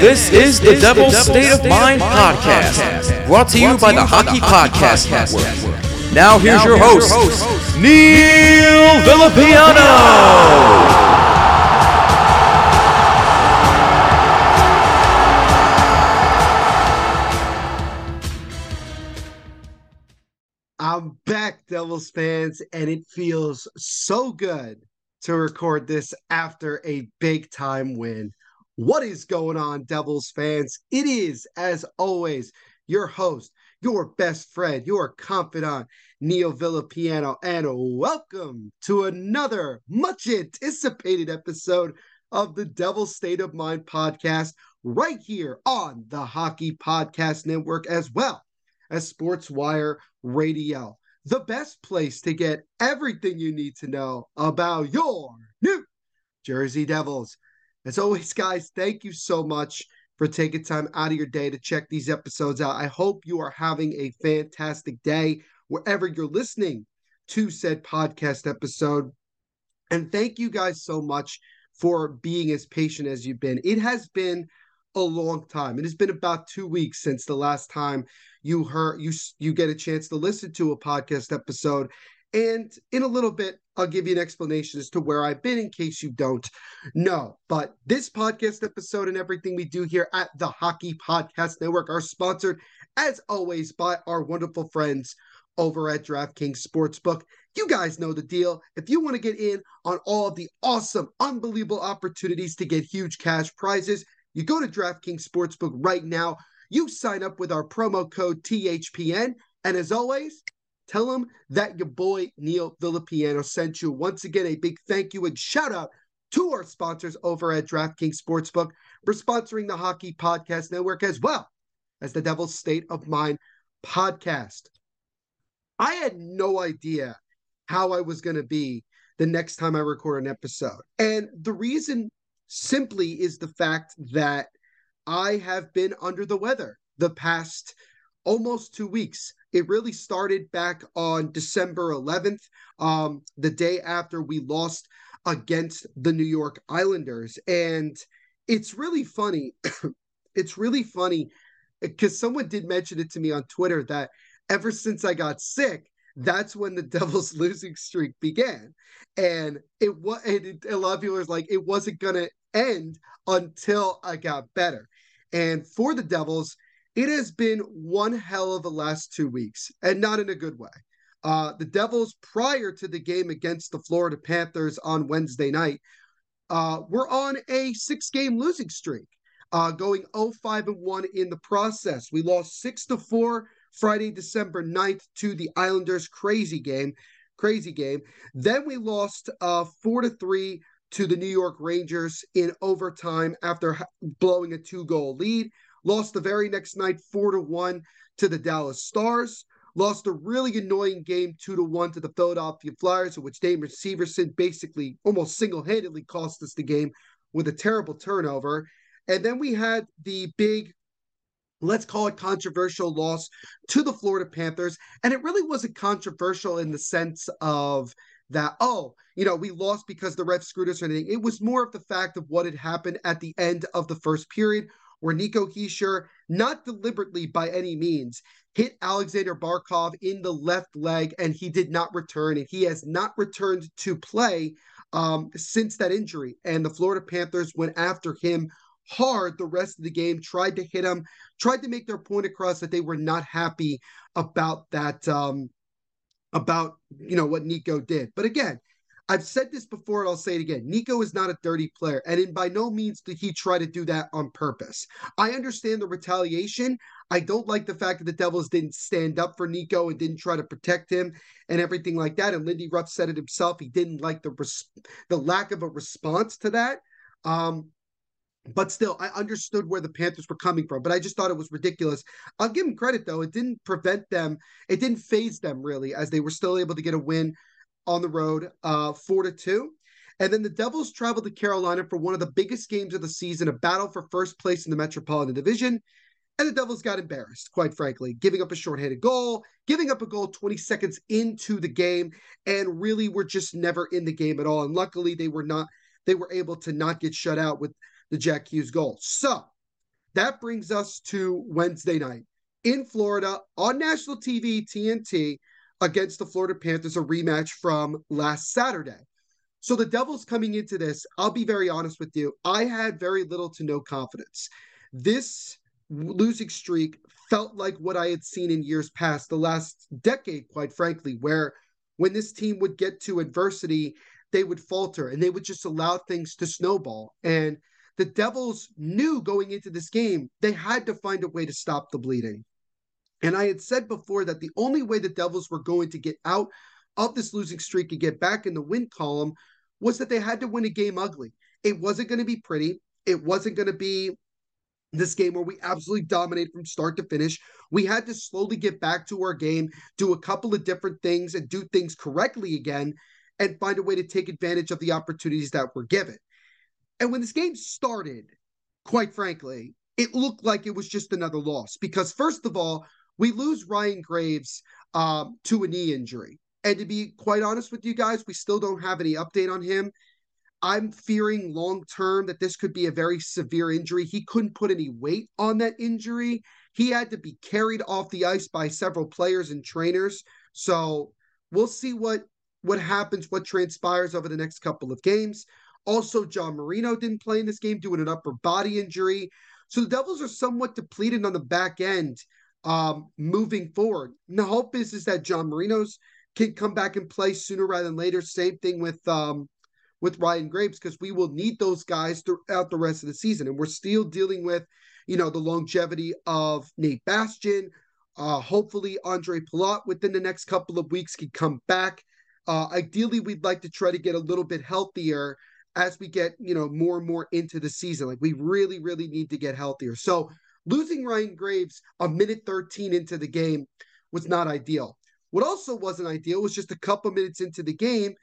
This is the Devil's State of Mind podcast, brought to you by the Hockey Podcast Network. Now here's your host, Neil Villapiano. I'm back, Devils fans, and it feels so good to record this after a big time win. What is going on, Devils fans? It is, as always, your host, your best friend, your confidant, Neil Villapiano, and welcome to another much anticipated episode of the Devil's State of Mind podcast, right here on the Hockey Podcast Network, as well as Sports Wire Radio, the best place to get everything you need to know about your New Jersey Devils. As always, guys, thank you so much for taking time out of your day to check these episodes out. I hope you are having a fantastic day wherever you're listening to said podcast episode. And thank you guys so much for being as patient as you've been. It has been a long time. It has been about 2 weeks since the last time you heard you you get a chance to listen to a podcast episode and in a little bit, I'll give you an explanation as to where I've been in case you don't know. But this podcast episode and everything we do here at the Hockey Podcast Network are sponsored, as always, by our wonderful friends over at DraftKings Sportsbook. You guys know the deal. If you want to get in on all of the awesome, unbelievable opportunities to get huge cash prizes, you go to DraftKings Sportsbook right now. You sign up with our promo code THPN. And as always, Tell them that your boy Neil Villapiano sent you. Once again, a big thank you and shout out to our sponsors over at DraftKings Sportsbook for sponsoring the Hockey Podcast Network as well as the Devil's State of Mind podcast. I had no idea how I was going to be the next time I record an episode. And the reason simply is the fact that I have been under the weather the past almost two weeks. It really started back on December 11th, um, the day after we lost against the New York Islanders. And it's really funny. it's really funny because someone did mention it to me on Twitter that ever since I got sick, that's when the Devils losing streak began. And it was a lot of people was like, it wasn't gonna end until I got better. And for the Devils, it has been one hell of a last two weeks, and not in a good way. Uh, the Devils, prior to the game against the Florida Panthers on Wednesday night, uh, were on a six game losing streak, uh, going 0 5 and 1 in the process. We lost 6 to 4 Friday, December 9th to the Islanders. Crazy game. Crazy game. Then we lost uh, 4 to 3 to the New York Rangers in overtime after blowing a two goal lead. Lost the very next night, four to one to the Dallas Stars. Lost a really annoying game, two to one to the Philadelphia Flyers, in which Damon Severson basically almost single handedly cost us the game with a terrible turnover. And then we had the big, let's call it controversial loss to the Florida Panthers. And it really wasn't controversial in the sense of that, oh, you know, we lost because the ref screwed us or anything. It was more of the fact of what had happened at the end of the first period, where Nico Hischier, not deliberately by any means, hit Alexander Barkov in the left leg and he did not return. And he has not returned to play um, since that injury. And the Florida Panthers went after him hard the rest of the game, tried to hit him, tried to make their point across that they were not happy about that, um, about, you know, what Nico did. But again, I've said this before and I'll say it again. Nico is not a dirty player, and in by no means did he try to do that on purpose. I understand the retaliation. I don't like the fact that the Devils didn't stand up for Nico and didn't try to protect him and everything like that. And Lindy Ruff said it himself. He didn't like the res- the lack of a response to that. Um, but still, I understood where the Panthers were coming from, but I just thought it was ridiculous. I'll give them credit though; it didn't prevent them, it didn't phase them really, as they were still able to get a win on the road, uh, four to two. And then the Devils traveled to Carolina for one of the biggest games of the season, a battle for first place in the Metropolitan Division. And the Devils got embarrassed, quite frankly, giving up a shorthanded goal, giving up a goal 20 seconds into the game, and really were just never in the game at all. And luckily, they were not, they were able to not get shut out with the Jack Hughes goal. So that brings us to Wednesday night in Florida on national TV, TNT, against the Florida Panthers, a rematch from last Saturday. So the Devils coming into this, I'll be very honest with you, I had very little to no confidence. This losing streak felt like what I had seen in years past, the last decade, quite frankly, where when this team would get to adversity, they would falter and they would just allow things to snowball. And the Devils knew going into this game, they had to find a way to stop the bleeding. And I had said before that the only way the Devils were going to get out of this losing streak and get back in the win column was that they had to win a game ugly. It wasn't going to be pretty. It wasn't going to be this game where we absolutely dominate from start to finish. We had to slowly get back to our game, do a couple of different things, and do things correctly again, and find a way to take advantage of the opportunities that were given. And when this game started, quite frankly, it looked like it was just another loss because, first of all, we lose Ryan Graves um, to a knee injury. And to be quite honest with you guys, we still don't have any update on him. I'm fearing long term that this could be a very severe injury. He couldn't put any weight on that injury. He had to be carried off the ice by several players and trainers. So we'll see what what happens, what transpires over the next couple of games. Also, John Marino didn't play in this game due to an upper body injury. So the Devils are somewhat depleted on the back end um, moving forward. And the hope is is that John Marino's can come back and play sooner rather than later. Same thing with um, with Ryan Graves because we will need those guys throughout the rest of the season, and we're still dealing with you know the longevity of Nate Bastian. Uh, hopefully, Andre Palat within the next couple of weeks can come back. Uh, ideally, we'd like to try to get a little bit healthier as we get you know more and more into the season. Like we really, really need to get healthier. So losing Ryan Graves a minute 13 into the game was not ideal. What also wasn't ideal was just a couple minutes into the game,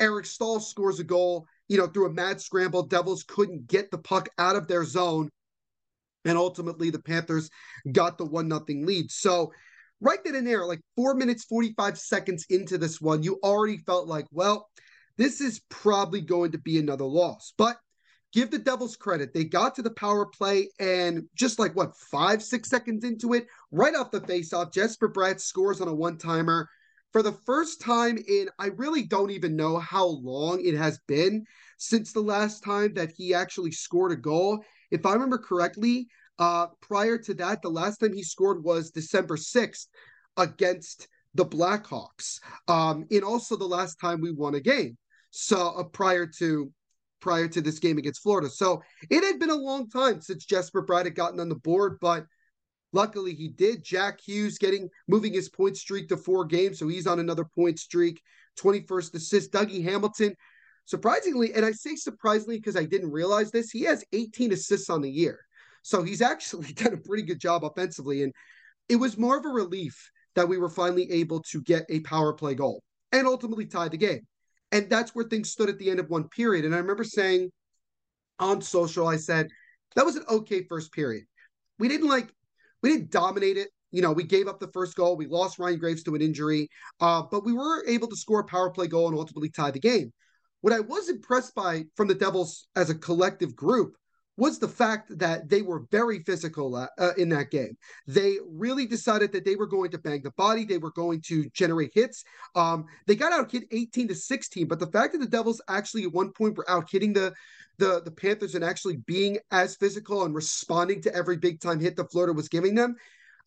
Eric Staal scores a goal, you know, through a mad scramble. Devils couldn't get the puck out of their zone. And ultimately, the Panthers got the one nothing lead. So, right then and there, like four minutes, 45 seconds into this one, you already felt like, well, this is probably going to be another loss. But give the Devils credit. They got to the power play and just like what, five, six seconds into it, right off the faceoff, Jesper Bratt scores on a one timer. For the first time in, I really don't even know how long it has been since the last time that he actually scored a goal. If I remember correctly, uh, prior to that, the last time he scored was December 6th against the Blackhawks. Um, and also the last time we won a game. So uh, prior to prior to this game against Florida. So it had been a long time since Jesper Bratt had gotten on the board, but luckily he did. Jack Hughes getting moving his point streak to four games, so he's on another point streak. 21st assist. Dougie Hamilton, surprisingly, and I say surprisingly because I didn't realize this, he has 18 assists on the year. So he's actually done a pretty good job offensively. And it was more of a relief that we were finally able to get a power play goal and ultimately tie the game. And that's where things stood at the end of one period. And I remember saying, on social, I said that was an okay first period. We didn't like, we didn't dominate it. You know, we gave up the first goal. We lost Ryan Graves to an injury, uh, but we were able to score a power play goal and ultimately tie the game. What I was impressed by from the Devils as a collective group was the fact that they were very physical uh, uh, in that game. They really decided that they were going to bang the body. They were going to generate hits. Um, they got out hit 18 to 16, but the fact that the Devils actually at one point were out hitting the the the Panthers and actually being as physical and responding to every big time hit the Florida was giving them,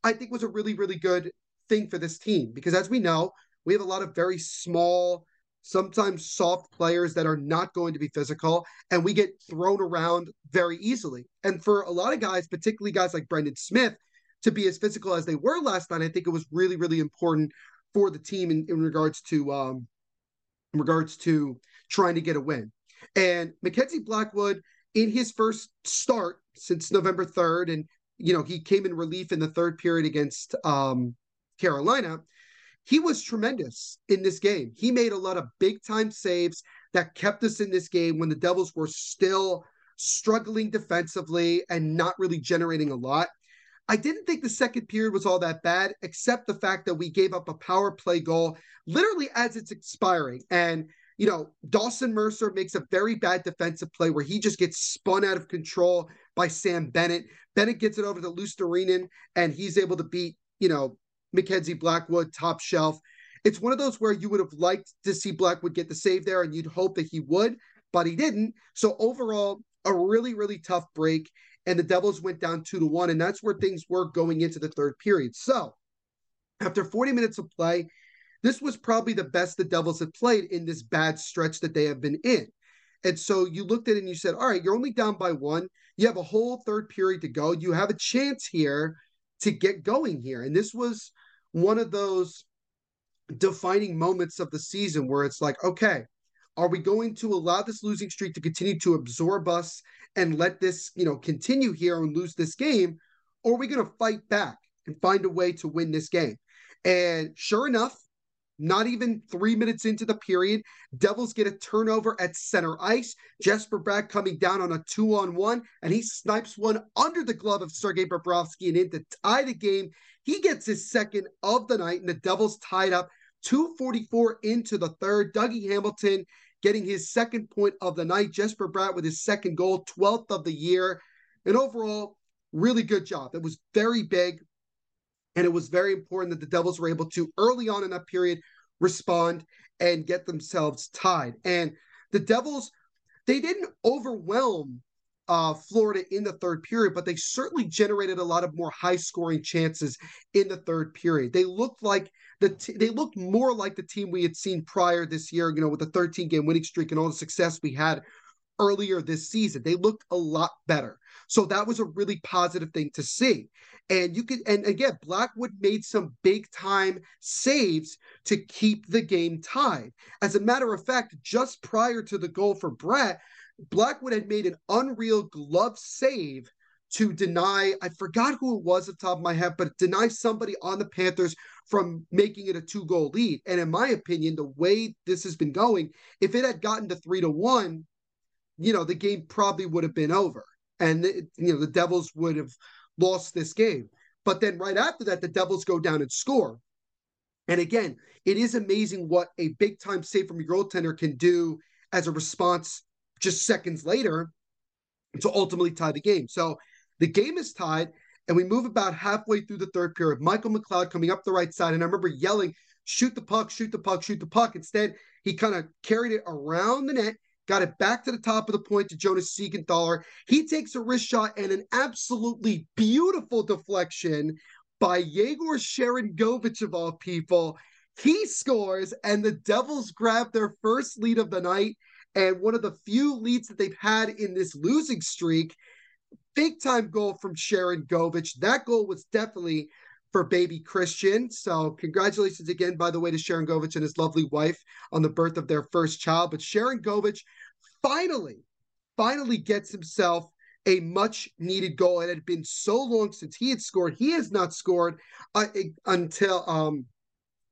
I think was a really really good thing for this team because as we know, we have a lot of very small sometimes soft players that are not going to be physical, and we get thrown around very easily. And for a lot of guys, particularly guys like Brendan Smith, to be as physical as they were last night, I think it was really, really important for the team in, in regards to um, in regards to trying to get a win. And Mackenzie Blackwood, in his first start since November 3rd, and you know, he came in relief in the third period against um, Carolina he was tremendous in this game. He made a lot of big time saves that kept us in this game when the Devils were still struggling defensively and not really generating a lot. I didn't think the second period was all that bad, except the fact that we gave up a power play goal literally as it's expiring. And, you know, Dawson Mercer makes a very bad defensive play where he just gets spun out of control by Sam Bennett. Bennett gets it over to Luostarinen, and he's able to beat, you know, Mackenzie Blackwood, top shelf. It's one of those where you would have liked to see Blackwood get the save there, and you'd hope that he would, but he didn't. So overall, a really, really tough break. And the Devils went down two to one, and that's where things were going into the third period. So after 40 minutes of play, this was probably the best the Devils had played in this bad stretch that they have been in. And so you looked at it and you said, all right, you're only down by one. You have a whole third period to go. You have a chance here to get going here. And this was one of those defining moments of the season where it's like, okay, are we going to allow this losing streak to continue to absorb us and let this, you know, continue here and lose this game? Or are we going to fight back and find a way to win this game? And sure enough, not even three minutes into the period, Devils get a turnover at center ice. Jesper Bratt coming down on a two on one, and he snipes one under the glove of Sergei Bobrovsky and in to tie the game. He gets his second of the night, and the Devils tied up 244 into the third. Dougie Hamilton getting his second point of the night. Jesper Bratt with his second goal, 12th of the year. And overall, really good job. It was very big. And it was very important that the Devils were able to, early on in that period, respond and get themselves tied. And the Devils, they didn't overwhelm uh, Florida in the third period, but they certainly generated a lot of more high scoring chances in the third period. They looked like the t- they looked more like the team we had seen prior this year, you know, with the 13 game winning streak and all the success we had earlier this season. They looked a lot better. So that was a really positive thing to see. And you could, and again, Blackwood made some big time saves to keep the game tied. As a matter of fact, just prior to the goal for Bratt, Blackwood had made an unreal glove save to deny, I forgot who it was at the top of my head, but deny somebody on the Panthers from making it a two goal lead. And in my opinion, the way this has been going, if it had gotten to three to one, you know, the game probably would have been over. And, you know, the Devils would have lost this game. But then right after that, the Devils go down and score. And again, it is amazing what a big time save from your goaltender can do as a response just seconds later to ultimately tie the game. So the game is tied, and we move about halfway through the third period. Michael McLeod coming up the right side, and I remember yelling, shoot the puck, shoot the puck, shoot the puck. Instead, he kind of carried it around the net got it back to the top of the point to Jonas Siegenthaler. He takes a wrist shot and an absolutely beautiful deflection by Yegor Sharangovich of all people. He scores, and the Devils grab their first lead of the night and one of the few leads that they've had in this losing streak. Big time goal from Sharangovich. That goal was definitely for baby Christian. So congratulations again, by the way, to Sharangovich and his lovely wife on the birth of their first child. But Sharangovich finally, finally gets himself a much needed goal. It had been so long since he had scored. He has not scored uh, until um,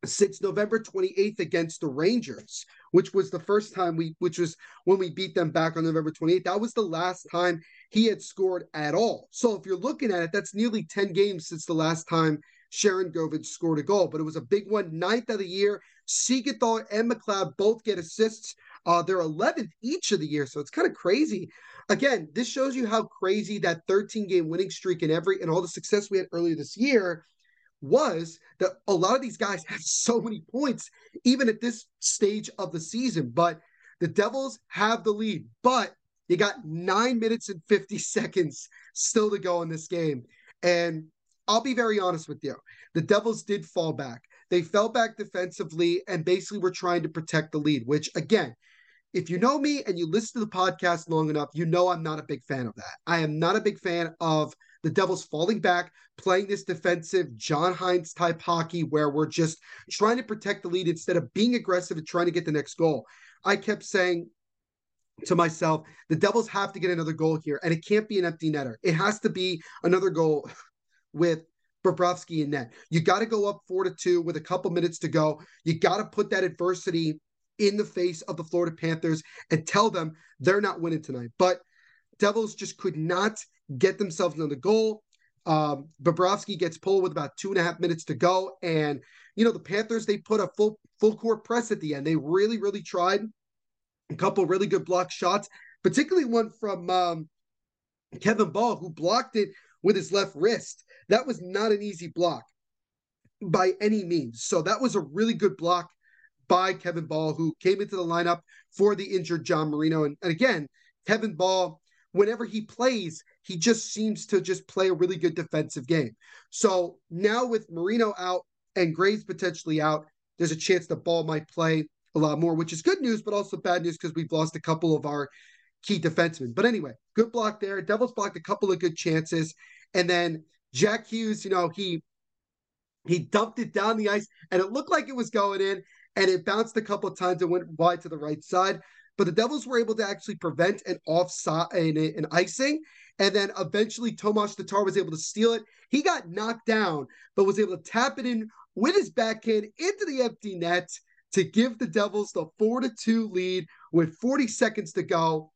since November 28th against the Rangers, which was the first time we, which was when we beat them back on November 28th. That was the last time he had scored at all. So if you're looking at it, that's nearly 10 games since the last time Sharangovich scored a goal, but it was a big one, ninth of the year. Siegenthaler and McLeod both get assists. Uh, they're 11th each of the year, so it's kind of crazy. Again, this shows you how crazy that 13 game winning streak and every and all the success we had earlier this year was that a lot of these guys have so many points, even at this stage of the season. But the Devils have the lead, but you got nine minutes and 50 seconds still to go in this game. And I'll be very honest with you. The Devils did fall back. They fell back defensively and basically were trying to protect the lead, which again, if you know me and you listen to the podcast long enough, you know I'm not a big fan of that. I am not a big fan of the Devils falling back, playing this defensive John Hynes type hockey where we're just trying to protect the lead instead of being aggressive and trying to get the next goal. I kept saying to myself, the Devils have to get another goal here, and it can't be an empty netter. It has to be another goal with Bobrovsky in net. You got to go up four to two with a couple minutes to go. You got to put that adversity in the face of the Florida Panthers and tell them they're not winning tonight. But Devils just could not get themselves another goal. Um, Bobrovsky gets pulled with about two and a half minutes to go, and you know the Panthers they put a full full court press at the end. They really really tried a couple really good block shots, particularly one from um, Kevin Bahl who blocked it with his left wrist. That was not an easy block by any means. So that was a really good block by Kevin Bahl who came into the lineup for the injured John Marino. And, and again, Kevin Bahl whenever he plays, he just seems to just play a really good defensive game. So now with Marino out and Graves potentially out, there's a chance the Bahl might play a lot more, which is good news, but also bad news because we've lost a couple of our key defensemen. But anyway, good block there. Devils blocked a couple of good chances. And then Jack Hughes, you know, he he dumped it down the ice and it looked like it was going in and it bounced a couple of times and went wide to the right side. But the Devils were able to actually prevent an offside an, an icing. And then eventually Tomas Tatar was able to steal it. He got knocked down, but was able to tap it in with his backhand into the empty net to give the Devils the four to two lead with 40 seconds to go.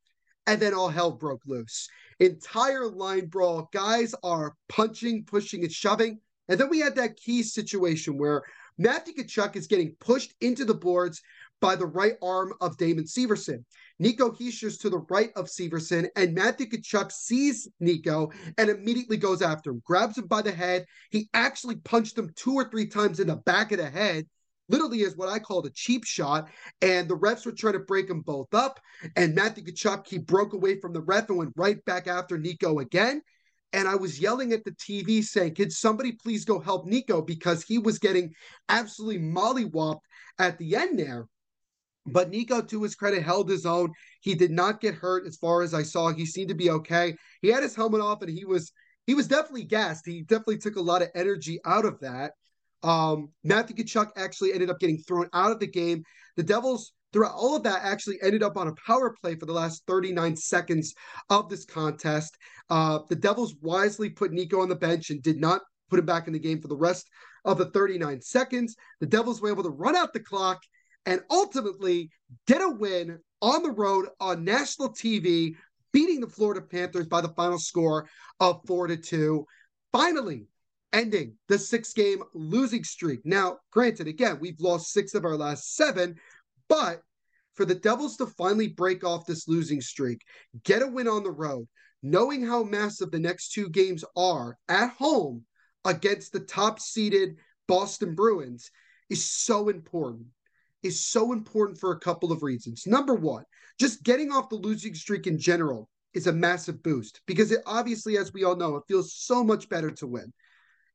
And then all hell broke loose entire line brawl. Guys are punching, pushing, and shoving. And then we had that key situation where Matthew Tkachuk is getting pushed into the boards by the right arm of Damon Severson. Nico Hischier's to the right of Severson, and Matthew Tkachuk sees Nico and immediately goes after him, grabs him by the head. He actually punched him two or three times in the back of the head literally is what I called a cheap shot. And the refs were trying to break them both up. And Matthew Tkachuk, he broke away from the ref and went right back after Nico again. And I was yelling at the TV saying, Could somebody please go help Nico? Because he was getting absolutely mollywopped at the end there. But Nico, to his credit, held his own. He did not get hurt as far as I saw. He seemed to be okay. He had his helmet off and he was he was definitely gassed. He definitely took a lot of energy out of that. Um, Matthew Tkachuk actually ended up getting thrown out of the game. The Devils, throughout all of that, actually ended up on a power play for the last 39 seconds of this contest. Uh, the Devils wisely put Nico on the bench and did not put him back in the game for the rest of the 39 seconds. The Devils were able to run out the clock and ultimately get a win on the road on national TV, beating the Florida Panthers by the final score of four to two. Finally, ending the six game losing streak. Now, granted, again, we've lost six of our last seven, but for the Devils to finally break off this losing streak, get a win on the road, knowing how massive the next two games are at home against the top seeded Boston Bruins is so important. Is so important for a couple of reasons. Number one, just getting off the losing streak in general is a massive boost because it obviously, as we all know, it feels so much better to win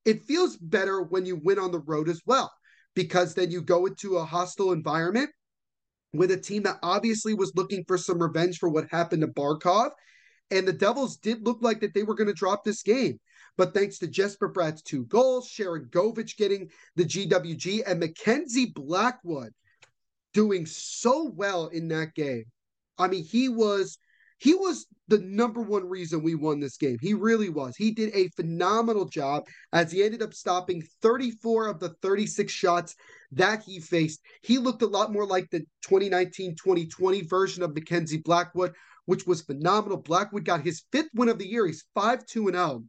it feels better when you win on the road as well, because then you go into a hostile environment with a team that obviously was looking for some revenge for what happened to Barkov. And the Devils did look like that they were going to drop this game. But thanks to Jesper Bratt's two goals, Sharangovich getting the GWG, and Mackenzie Blackwood doing so well in that game. I mean, he was he was the number one reason we won this game. He really was. He did a phenomenal job as he ended up stopping 34 of the 36 shots that he faced. He looked a lot more like the 2019 2020 version of Mackenzie Blackwood, which was phenomenal. Blackwood got his fifth win of the year. He's 5 2 and 0.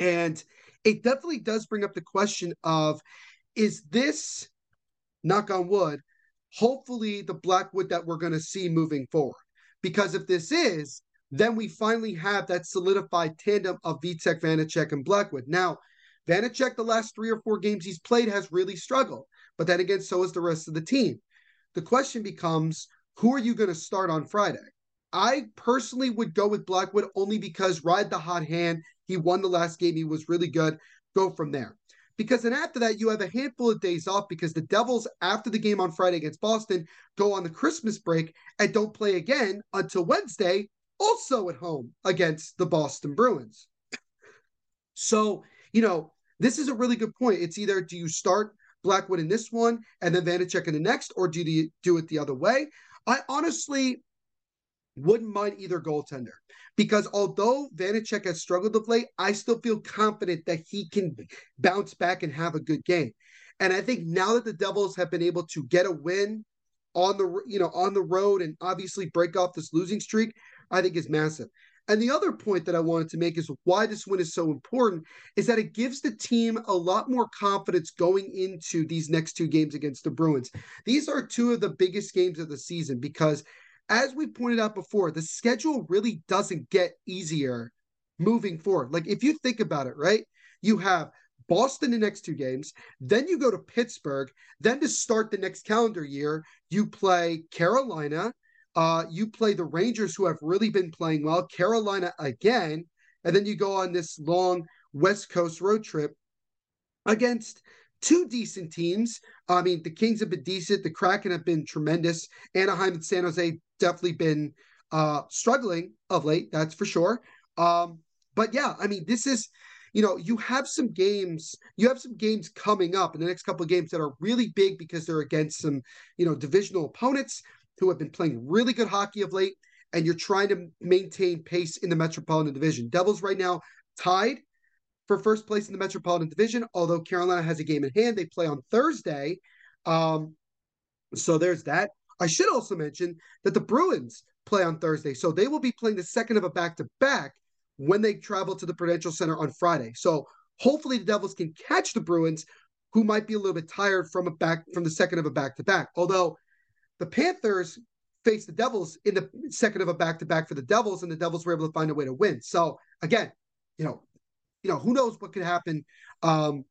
And it definitely does bring up the question of is this, knock on wood, hopefully the Blackwood that we're going to see moving forward? Because if this is, then we finally have that solidified tandem of Vitek, Vanecek, and Blackwood. Now, Vanecek, the last three or four games he's played, has really struggled. But then again, so is the rest of the team. The question becomes who are you going to start on Friday? I personally would go with Blackwood only because ride the hot hand. He won the last game. He was really good. Go from there. Because then after that, you have a handful of days off because the Devils, after the game on Friday against Boston, go on the Christmas break and don't play again until Wednesday, also at home against the Boston Bruins. So, you know, this is a really good point. It's either do you start Blackwood in this one and then Vanecek in the next, or do you do it the other way? I honestly wouldn't mind either goaltender because although Vanecek has struggled of late, I still feel confident that he can bounce back and have a good game. And I think now that the Devils have been able to get a win on the you know on the road and obviously break off this losing streak, I think is massive. And the other point that I wanted to make is why this win is so important is that it gives the team a lot more confidence going into these next two games against the Bruins. These are two of the biggest games of the season because as we pointed out before, the schedule really doesn't get easier moving forward. Like if you think about it, right? You have Boston the next two games, then you go to Pittsburgh, then to start the next calendar year, you play Carolina, uh, you play the Rangers who have really been playing well, Carolina again, and then you go on this long West Coast road trip against two decent teams. I mean, the Kings have been decent. The Kraken have been tremendous. Anaheim and San Jose definitely been uh, struggling of late, that's for sure. Um, but yeah, I mean, this is, you know, you have some games, you have some games coming up in the next couple of games that are really big because they're against some, you know, divisional opponents who have been playing really good hockey of late, and you're trying to maintain pace in the Metropolitan Division. Devils right now tied for first place in the Metropolitan Division, although Carolina has a game in hand. They play on Thursday. Um, so there's that. I should also mention that the Bruins play on Thursday. So they will be playing the second of a back to back when they travel to the Prudential Center on Friday. So hopefully the Devils can catch the Bruins, who might be a little bit tired from a back from the second of a back to back. Although the Panthers faced the Devils in the second of a back to back for the Devils, and the Devils were able to find a way to win. So again, you know, you know, who knows what could happen, um,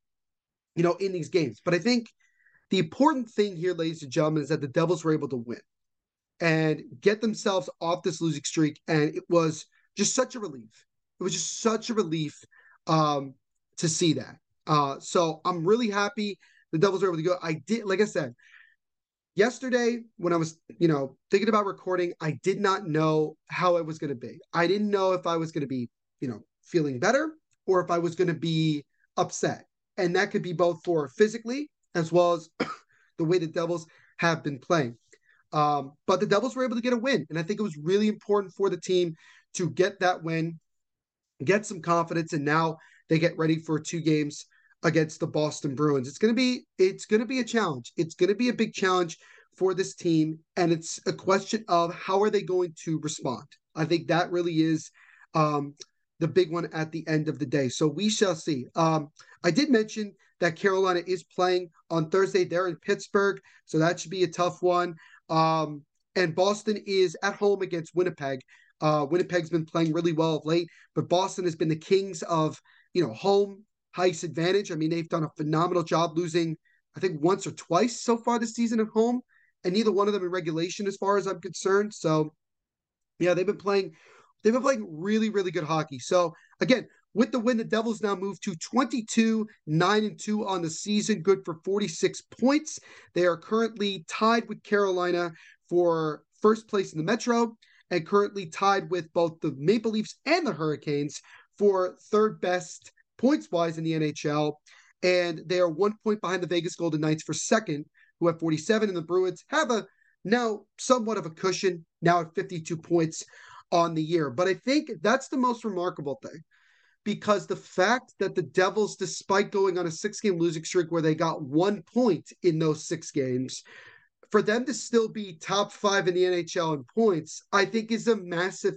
you know, in these games. But I think the important thing here, ladies and gentlemen, is that the Devils were able to win and get themselves off this losing streak. And it was just such a relief. It was just such a relief um, to see that. Uh, so I'm really happy the Devils were able to go. I did, like I said, yesterday when I was, you know, thinking about recording, I did not know how it was going to be. I didn't know if I was going to be, you know, feeling better or if I was going to be upset. And that could be both for physically as well as the way the Devils have been playing. Um, but the Devils were able to get a win. And I think it was really important for the team to get that win, get some confidence, and now they get ready for two games against the Boston Bruins. It's gonna be it's gonna be a challenge. It's gonna be a big challenge for this team, and it's a question of how are they going to respond. I think that really is um, the big one at the end of the day. So we shall see. Um, I did mention that Carolina is playing on Thursday. They're in Pittsburgh, so that should be a tough one. Um, and Boston is at home against Winnipeg. Uh, Winnipeg's been playing really well of late, but Boston has been the kings of you know home ice advantage. I mean, they've done a phenomenal job losing, I think, once or twice so far this season at home, and neither one of them in regulation, as far as I'm concerned. So, yeah, they've been playing They've been playing really, really good hockey. So again, with the win, the Devils now move to 22, 9 and 2 on the season, good for 46 points. They are currently tied with Carolina for first place in the Metro and currently tied with both the Maple Leafs and the Hurricanes for third best points wise in the NHL. And they are one point behind the Vegas Golden Knights for second, who have 47. And the Bruins have a now somewhat of a cushion, now at 52 points. on the year. But I think that's the most remarkable thing because the fact that the Devils, despite going on a six game losing streak where they got one point in those six games, for them to still be top five in the NHL in points, I think is a massive,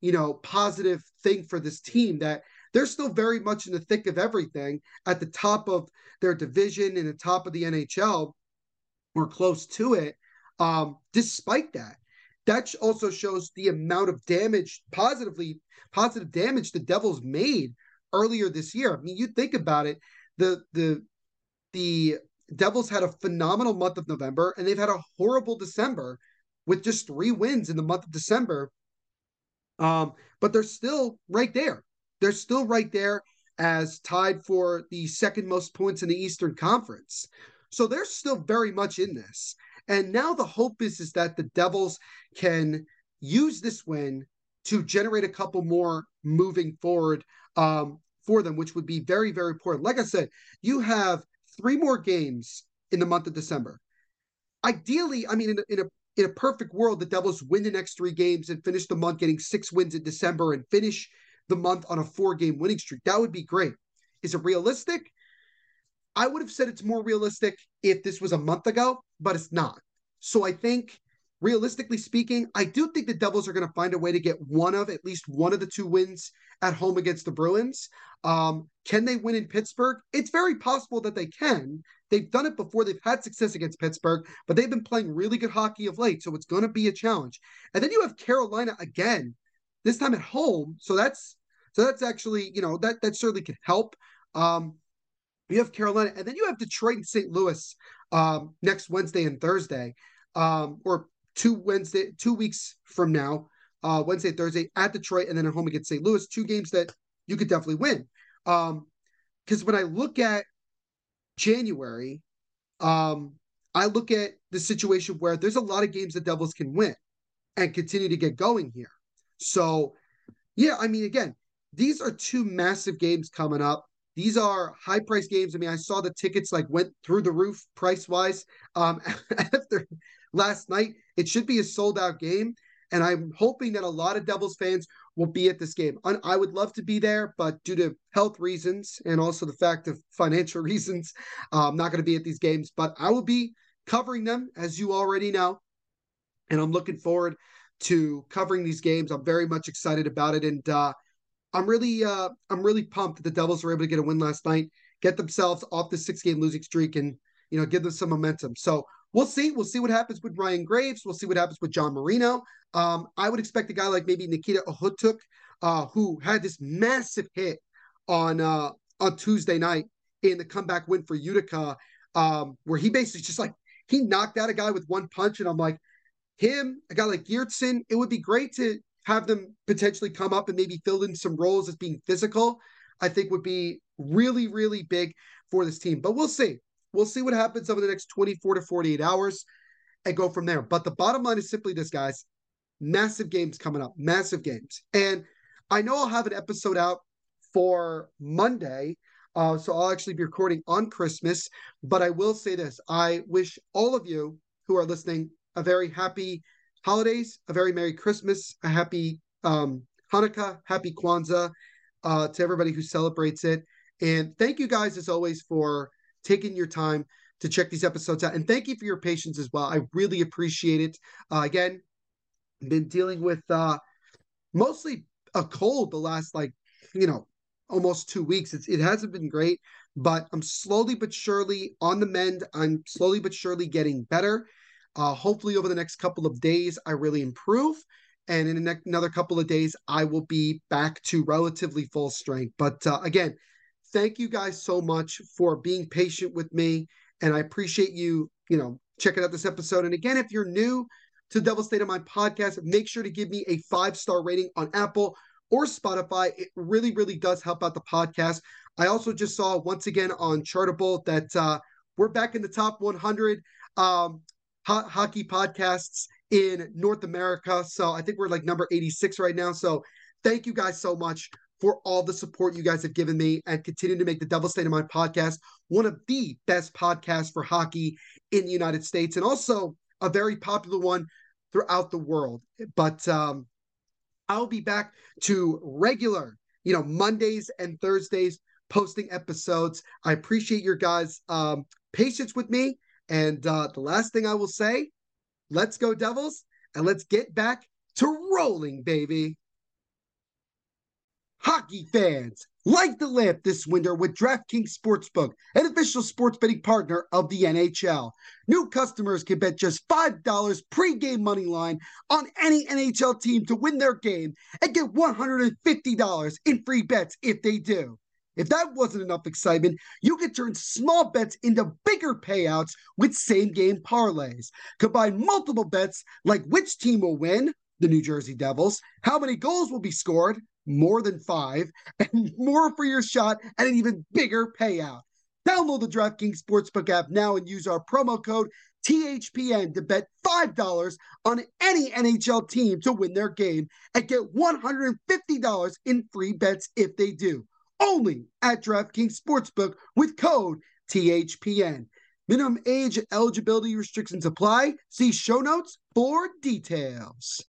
you know, positive thing for this team that they're still very much in the thick of everything at the top of their division and the top of the NHL or close to it. Um, despite that, that also shows the amount of damage, positively positive damage the Devils made earlier this year. I mean, you think about it, the the the Devils had a phenomenal month of November, and they've had a horrible December with just three wins in the month of December. Um, but they're still right there. They're still right there as tied for the second most points in the Eastern Conference. So they're still very much in this. And now the hope is, is that the Devils can use this win to generate a couple more moving forward um, for them, which would be very, very important. Like I said, you have three more games in the month of December. Ideally, I mean, in a, in a in a perfect world, the Devils win the next three games and finish the month getting six wins in December and finish the month on a four game winning streak. That would be great. Is it realistic? I would have said it's more realistic if this was a month ago, but it's not. So I think realistically speaking, I do think the Devils are going to find a way to get one of at least one of the two wins at home against the Bruins. Um, can they win in Pittsburgh? It's very possible that they can. They've done it before. They've had success against Pittsburgh, but they've been playing really good hockey of late. So it's going to be a challenge. And then you have Carolina again, this time at home. So that's so that's actually you know that that certainly could help. Um, you have Carolina, and then you have Detroit and St. Louis um, next Wednesday and Thursday, um, or two Wednesday, two weeks from now, uh, Wednesday, Thursday at Detroit, and then at home against St. Louis. Two games that you could definitely win. Um, because when I look at January, um, I look at the situation where there's a lot of games the Devils can win and continue to get going here. So, yeah, I mean, again, these are two massive games coming up. These are high price games. I mean, I saw the tickets like went through the roof price wise um, after last night. It should be a sold out game. And I'm hoping that a lot of Devils fans will be at this game. I would love to be there, but due to health reasons and also the fact of financial reasons, uh, I'm not going to be at these games. But I will be covering them, as you already know. And I'm looking forward to covering these games. I'm very much excited about it. And uh, I'm really, uh, I'm really pumped that the Devils were able to get a win last night, get themselves off the six game losing streak, and you know, give them some momentum. So we'll see. We'll see what happens with Ryan Graves. We'll see what happens with John Marino. Um, I would expect a guy like maybe Nikita Okhotyuk, uh, who had this massive hit on uh, on Tuesday night in the comeback win for Utica, um, where he basically just like he knocked out a guy with one punch, and I'm like, him, a guy like Geertsen, it would be great to have them potentially come up and maybe fill in some roles as being physical. I think would be really, really big for this team. But we'll see. We'll see what happens over the next 24 to 48 hours and go from there. But the bottom line is simply this, guys massive games coming up, massive games. And I know I'll have an episode out for Monday. Uh, so I'll actually be recording on Christmas. But I will say this I wish all of you who are listening a very happy holidays, a very Merry Christmas, a happy um, Hanukkah, happy Kwanzaa uh, to everybody who celebrates it. And thank you guys, as always, for taking your time to check these episodes out. And thank you for your patience as well. I really appreciate it. Uh, again, been dealing with uh, mostly a cold the last like you know almost two weeks. It's, it hasn't been great, but I'm slowly but surely on the mend. I'm slowly but surely getting better. Uh, hopefully, over the next couple of days, I really improve. And in ne- another couple of days, I will be back to relatively full strength. But uh, again, thank you guys so much for being patient with me. And I appreciate you, you know, checking out this episode. And again, if you're new to Devil State of Mind podcast, make sure to give me a five star rating on Apple or Spotify. It really, really does help out the podcast. I also just saw once again on Chartable that uh, we're back in the top 100 um, ho- hockey podcasts in North America. So I think we're like number 86 right now. So thank you guys so much for all the support you guys have given me and continue to make the Devil State of Mind podcast one of the best podcasts for hockey in the United States and also a very popular one throughout the world. But um, I'll be back to regular, you know, Mondays and Thursdays posting episodes. I appreciate your guys' um, patience with me. And uh, the last thing I will say, let's go Devils, and let's get back to rolling, baby. Hockey fans, light the lamp this winter with DraftKings Sportsbook, an official sports betting partner of the NHL. New customers can bet just $5 pre-game money line on any NHL team to win their game and get $150 in free bets if they do. If that wasn't enough excitement, you can turn small bets into bigger payouts with same game parlays. Combine multiple bets like which team will win, the New Jersey Devils, how many goals will be scored, more than five, and more for your shot at an even bigger payout. Download the DraftKings Sportsbook app now and use our promo code THPN to bet $5 on any NHL team to win their game and get $150 in free bets if they do. Only at DraftKings Sportsbook with code THPN. Minimum age eligibility restrictions apply. See show notes for details.